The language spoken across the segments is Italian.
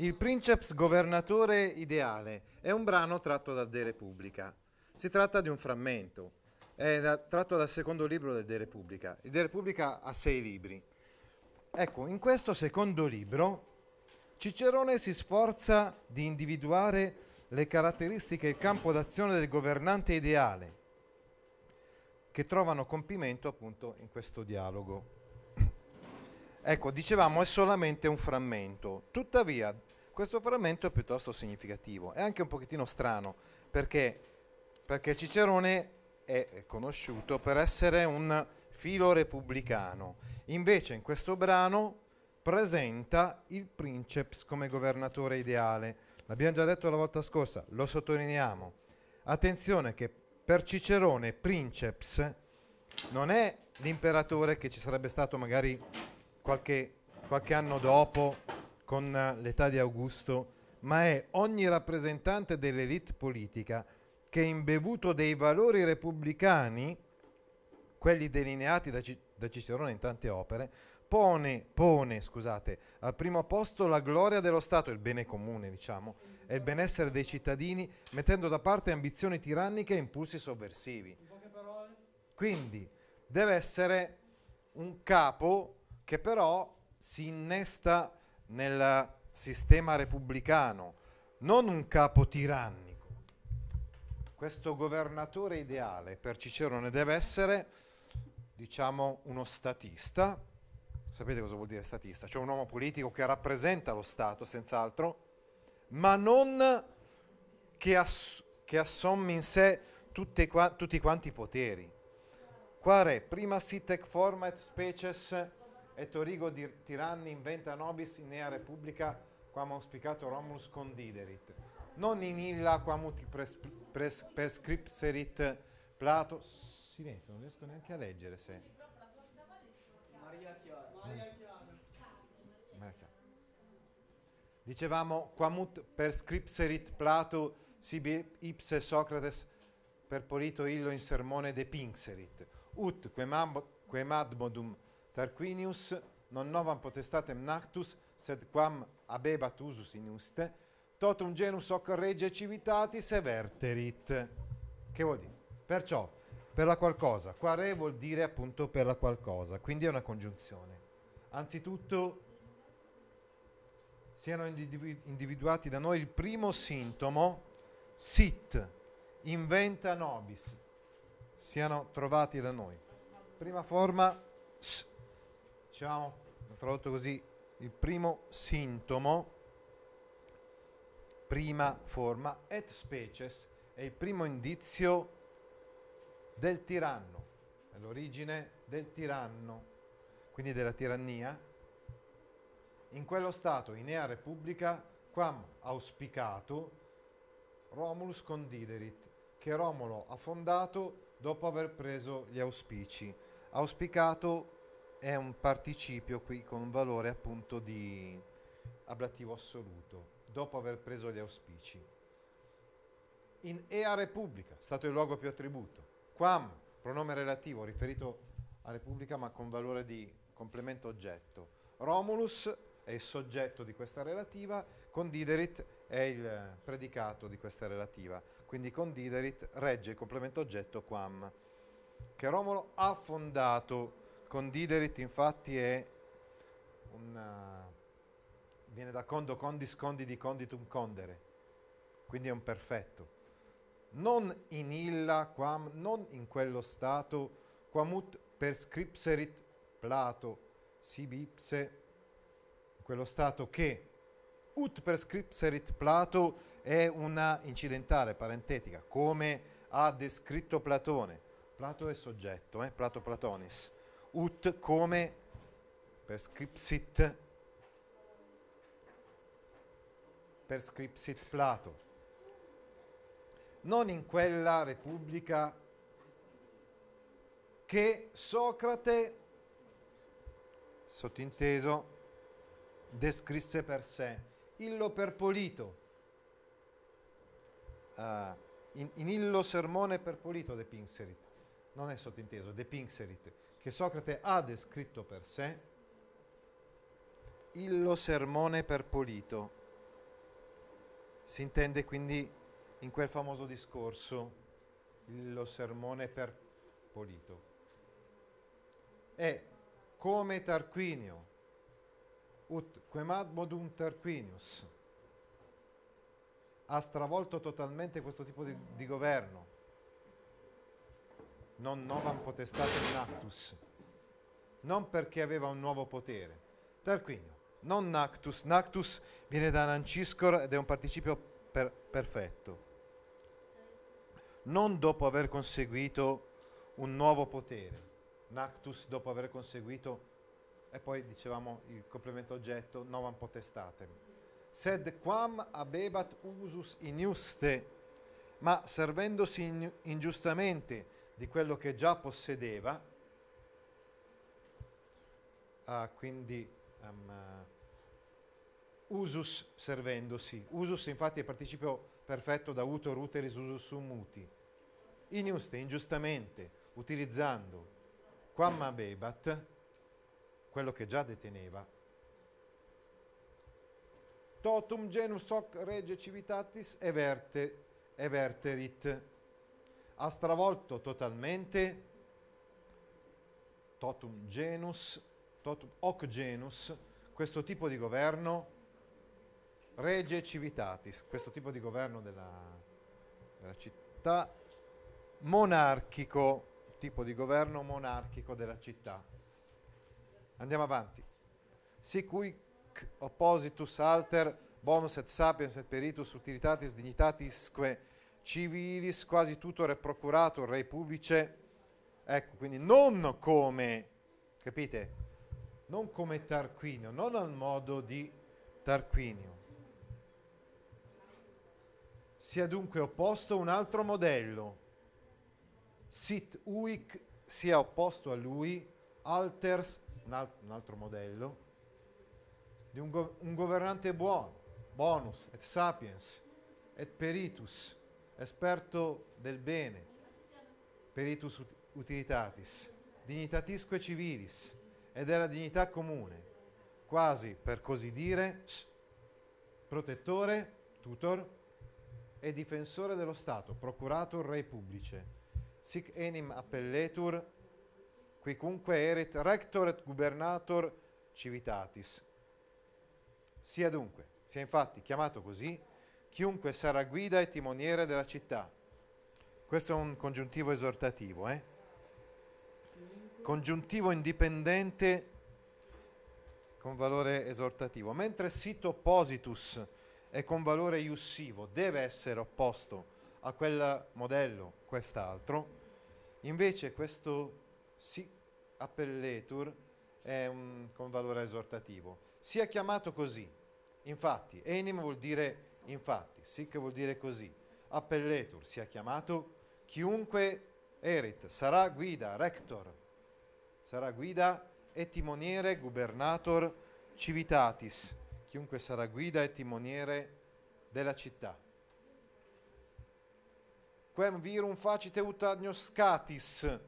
Il Princeps governatore ideale è un brano tratto da De Repubblica. Si tratta di un frammento, è da- tratto dal secondo libro del De Repubblica. Il De Repubblica ha sei libri. Ecco, in questo secondo libro Cicerone si sforza di individuare le caratteristiche e il campo d'azione del governante ideale, che trovano compimento appunto in questo dialogo. Ecco, dicevamo è solamente un frammento, tuttavia questo frammento è piuttosto significativo, è anche un pochettino strano, perché, perché Cicerone è conosciuto per essere un filo repubblicano, invece in questo brano presenta il princeps come governatore ideale. L'abbiamo già detto la volta scorsa, lo sottolineiamo. Attenzione che per Cicerone princeps non è l'imperatore che ci sarebbe stato magari qualche, qualche anno dopo con eh, l'età di Augusto, ma è ogni rappresentante dell'elite politica che imbevuto dei valori repubblicani, quelli delineati da, Ci- da Cicerone in tante opere, pone, pone scusate, al primo posto la gloria dello Stato, il bene comune, diciamo, e il benessere dei cittadini, mettendo da parte ambizioni tiranniche e impulsi sovversivi. Quindi deve essere un capo che però si innesta nel sistema repubblicano, non un capo tirannico. Questo governatore ideale per Cicerone deve essere, diciamo, uno statista. Sapete cosa vuol dire statista? Cioè un uomo politico che rappresenta lo Stato, senz'altro, ma non che, ass- che assommi in sé qua- tutti quanti i poteri. Quare prima sitec forma et species et origo dir tiranni inventa nobis in ea republica quam auspicato Romulus condiderit. Non in illa quam uti pres, pres, prescripserit Plato. Silenzio, non riesco neanche a leggere se. Maria Chiara. Dicevamo quamut prescripserit Plato sibi ipse Socrates per polito illo in sermone de pinxerit. Ut quem, amb- quem admodum Tarquinius non novam potestatem nactus sed quam abebat usus in uste totum genus hoc regia civitatis everterit. Che vuol dire? Perciò, per la qualcosa. Qua re vuol dire appunto per la qualcosa, quindi è una congiunzione. Anzitutto siano individu- individuati da noi il primo sintomo, sit, inventa nobis, siano trovati da noi. Prima forma, s, ho tradotto così, il primo sintomo, prima forma, et species, è il primo indizio del tiranno, è l'origine del tiranno, quindi della tirannia, in quello stato, in ea repubblica, quam auspicato Romulus condiderit, che Romolo ha fondato dopo aver preso gli auspici. Auspicato è un participio qui con un valore appunto di ablativo assoluto, dopo aver preso gli auspici. In ea repubblica, stato il luogo più attributo. Quam, pronome relativo riferito a repubblica ma con valore di complemento oggetto. Romulus è il soggetto di questa relativa, condiderit è il predicato di questa relativa. Quindi condiderit regge il complemento oggetto quam, che Romolo ha fondato. Condiderit infatti è un... uh, viene da condo condis condidi conditum condere, quindi è un perfetto. Non in illa quam, non in quello stato, quamut prescripserit Plato sibi ipse, quello stato che ut prescripserit Plato è una incidentale, parentetica, come ha descritto Platone. Plato è soggetto, eh? Plato Platonis. Ut come prescripsit per scripsit Plato. Non in quella repubblica che Socrate, sottinteso, descrisse per sé, illo perpolito, uh, in, in, illo sermone perpolito depinxerit, non è sottinteso, depinxerit, che Socrate ha descritto per sé, illo sermone perpolito. Si intende quindi in quel famoso discorso, illo sermone perpolito. È come Tarquinio, ut quemad modum Tarquinius, ha stravolto totalmente questo tipo di, di governo, non novam potestatem nactus, non perché aveva un nuovo potere. Tarquinio, non nactus, nactus viene da Nanciscor ed è un participio per, perfetto. Non dopo aver conseguito un nuovo potere, nactus dopo aver conseguito, e poi dicevamo il complemento oggetto, novam potestatem. Sed quam abebat usus iniuste, ma servendosi ingiustamente di quello che già possedeva, ah, quindi um, usus servendosi. Usus infatti è participio perfetto da utor, uteris, usus sum uti. Iniuste, ingiustamente, utilizzando quam abebat, quello che già deteneva. Totum genus hoc rege civitatis everte, everterit. Ha stravolto totalmente totum genus totum hoc genus, questo tipo di governo rege civitatis, questo tipo di governo della, della città monarchico, tipo di governo monarchico della città. Andiamo avanti. Sicuic oppositus alter bonus et sapiens et peritus utilitatis dignitatisque civilis quasi tutor e procurator rei publice. Ecco, quindi non come, capite? non come Tarquinio, non al modo di Tarquinio. Sia dunque opposto un altro modello. Sit uic sia opposto a lui, alters, un, al- un altro modello, di un, go- un governante buono, bonus, et sapiens, et peritus, esperto del bene, peritus ut- utilitatis, dignitatisque civilis, ed è la dignità comune, quasi per così dire protettore, tutor e difensore dello Stato, procurator rei publice, sic enim appelletur, quicunque erit rector et gubernator civitatis. Sia dunque, sia infatti chiamato così, chiunque sarà guida e timoniere della città. Questo è un congiuntivo esortativo, eh? congiuntivo indipendente con valore esortativo, mentre sit oppositus è con valore iussivo, deve essere opposto a quel modello, quest'altro, invece questo si appelletur è un, con valore esortativo. Sia chiamato così, infatti, enim vuol dire infatti, sic vuol dire così, appelletur sia chiamato chiunque erit, sarà guida, rector, sarà guida e timoniere gubernator civitatis, chiunque sarà guida e timoniere della città. Quem virum facite ut agnoscatis,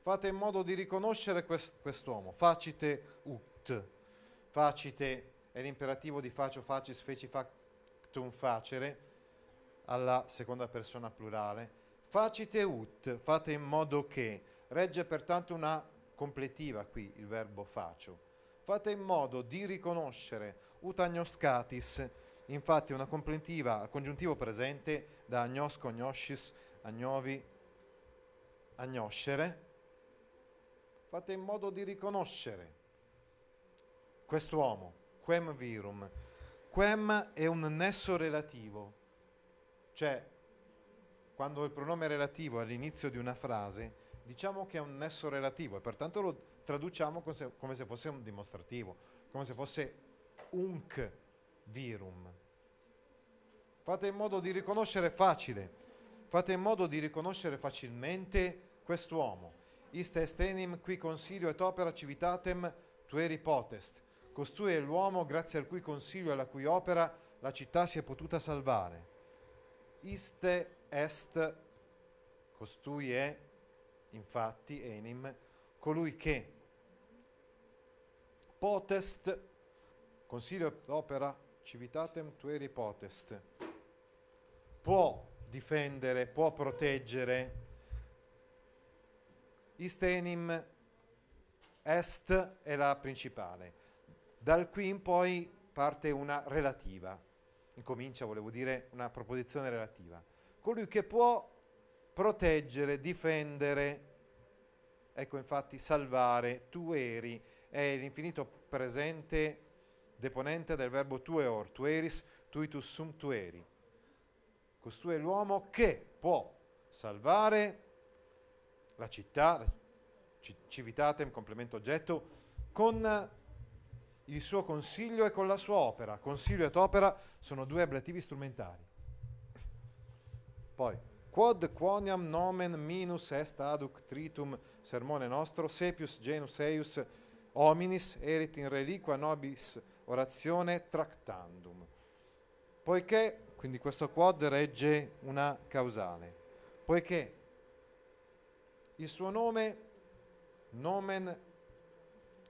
fate in modo di riconoscere quest, quest'uomo, facite ut, facite è l'imperativo di facio facis feci factum facere alla seconda persona plurale, facite ut, fate in modo che, regge pertanto una completiva qui il verbo faccio. Fate in modo di riconoscere utagnoscatis, infatti una completiva congiuntivo presente da agnosco, agnoscis, agnovi, agnoscere. Fate in modo di riconoscere quest'uomo, quem virum. Quem è un nesso relativo, cioè quando il pronome relativo è all'inizio di una frase, diciamo che è un nesso relativo e pertanto lo traduciamo come se, fosse un dimostrativo, come se fosse unc virum. Fate in modo di riconoscere facile, fate in modo di riconoscere facilmente quest'uomo. Iste est enim qui consilio et opera civitatem tueri potest. Costui è l'uomo grazie al cui consiglio e alla cui opera la città si è potuta salvare. Iste est, costui è, infatti, enim, colui che potest, consiglio opera civitatem tueri potest, può difendere, può proteggere. Istenim est è la principale. Dal qui in poi parte una relativa. Incomincia, volevo dire, una proposizione relativa. Colui che può proteggere, difendere, ecco infatti salvare, tu eri, è l'infinito presente deponente del verbo tueor, tueris, tuitus sum tueri. Costui è l'uomo che può salvare la città, civitatem, complemento oggetto, con il suo consiglio e con la sua opera. Consiglio ed opera sono due ablativi strumentali. Poi, quod quoniam nomen minus est aduc tritum sermone nostro, sepius genus eius hominis erit in reliqua nobis orazione tractandum. Poiché, quindi questo quod regge una causale, poiché il suo nome, nomen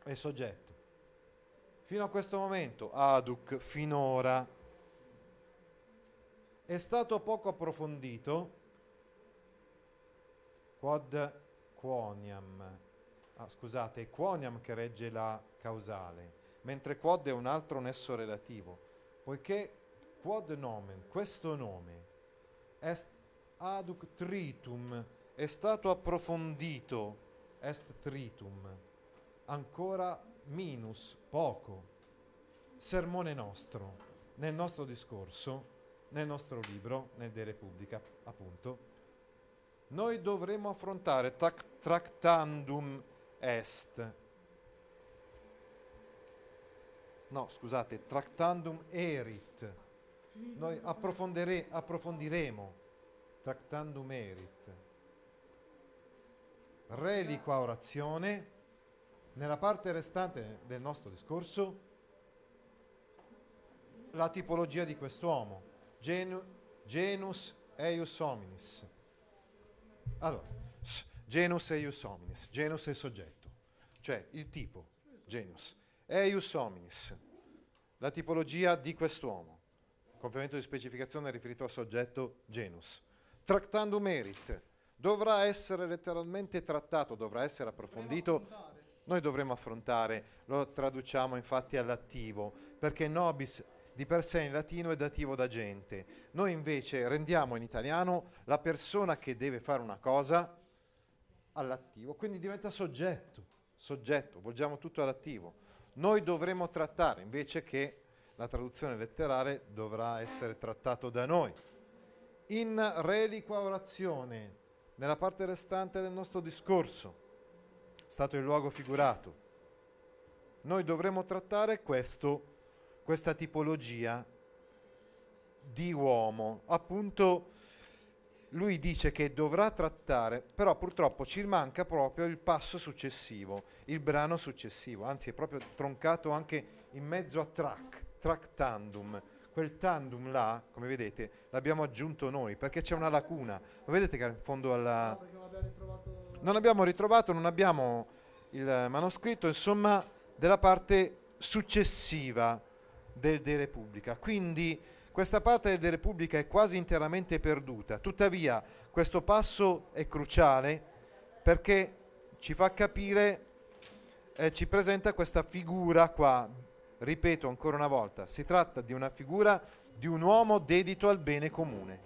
è soggetto. Fino a questo momento, aduc, finora, è stato poco approfondito, quod quoniam, ah, scusate, è quoniam che regge la causale, mentre quod è un altro nesso relativo, poiché quod nomen, questo nome, est aduc tritum, è stato approfondito, est tritum, ancora minus, poco, sermone nostro, nel nostro discorso, nel nostro libro, nel De Repubblica, appunto, noi dovremo affrontare tac, tractandum est. No, scusate, tractandum erit. Noi approfondiremo tractandum erit reliqua orazione, nella parte restante del nostro discorso, la tipologia di quest'uomo, genu, genus eius hominis. Allora, genus eius hominis, genus è il soggetto, cioè il tipo, genus, eius hominis, la tipologia di quest'uomo, complemento di specificazione riferito al soggetto genus. Tractandum merit, dovrà essere letteralmente trattato, dovrà essere approfondito. Noi dovremo affrontare, lo traduciamo infatti all'attivo, perché nobis di per sé in latino è dativo da gente. Noi invece rendiamo in italiano la persona che deve fare una cosa all'attivo, quindi diventa soggetto, soggetto, volgiamo tutto all'attivo. Noi dovremo trattare invece che la traduzione letterale dovrà essere trattato da noi. In reliqua orazione nella parte restante del nostro discorso, stato il luogo figurato. Noi dovremo trattare questo, questa tipologia di uomo. Appunto, lui dice che dovrà trattare, però purtroppo ci manca proprio il passo successivo, il brano successivo, anzi è proprio troncato anche in mezzo a track, tractandum quel tandem là, come vedete, l'abbiamo aggiunto noi perché c'è una lacuna. Lo vedete che in fondo alla... No, non, abbiamo ritrovato, non abbiamo il manoscritto, insomma, della parte successiva del De Repubblica. Quindi questa parte del De Repubblica è quasi interamente perduta. Tuttavia, questo passo è cruciale perché ci fa capire, eh, ci presenta questa figura qua Ripeto ancora una volta, si tratta di una figura di un uomo dedito al bene comune.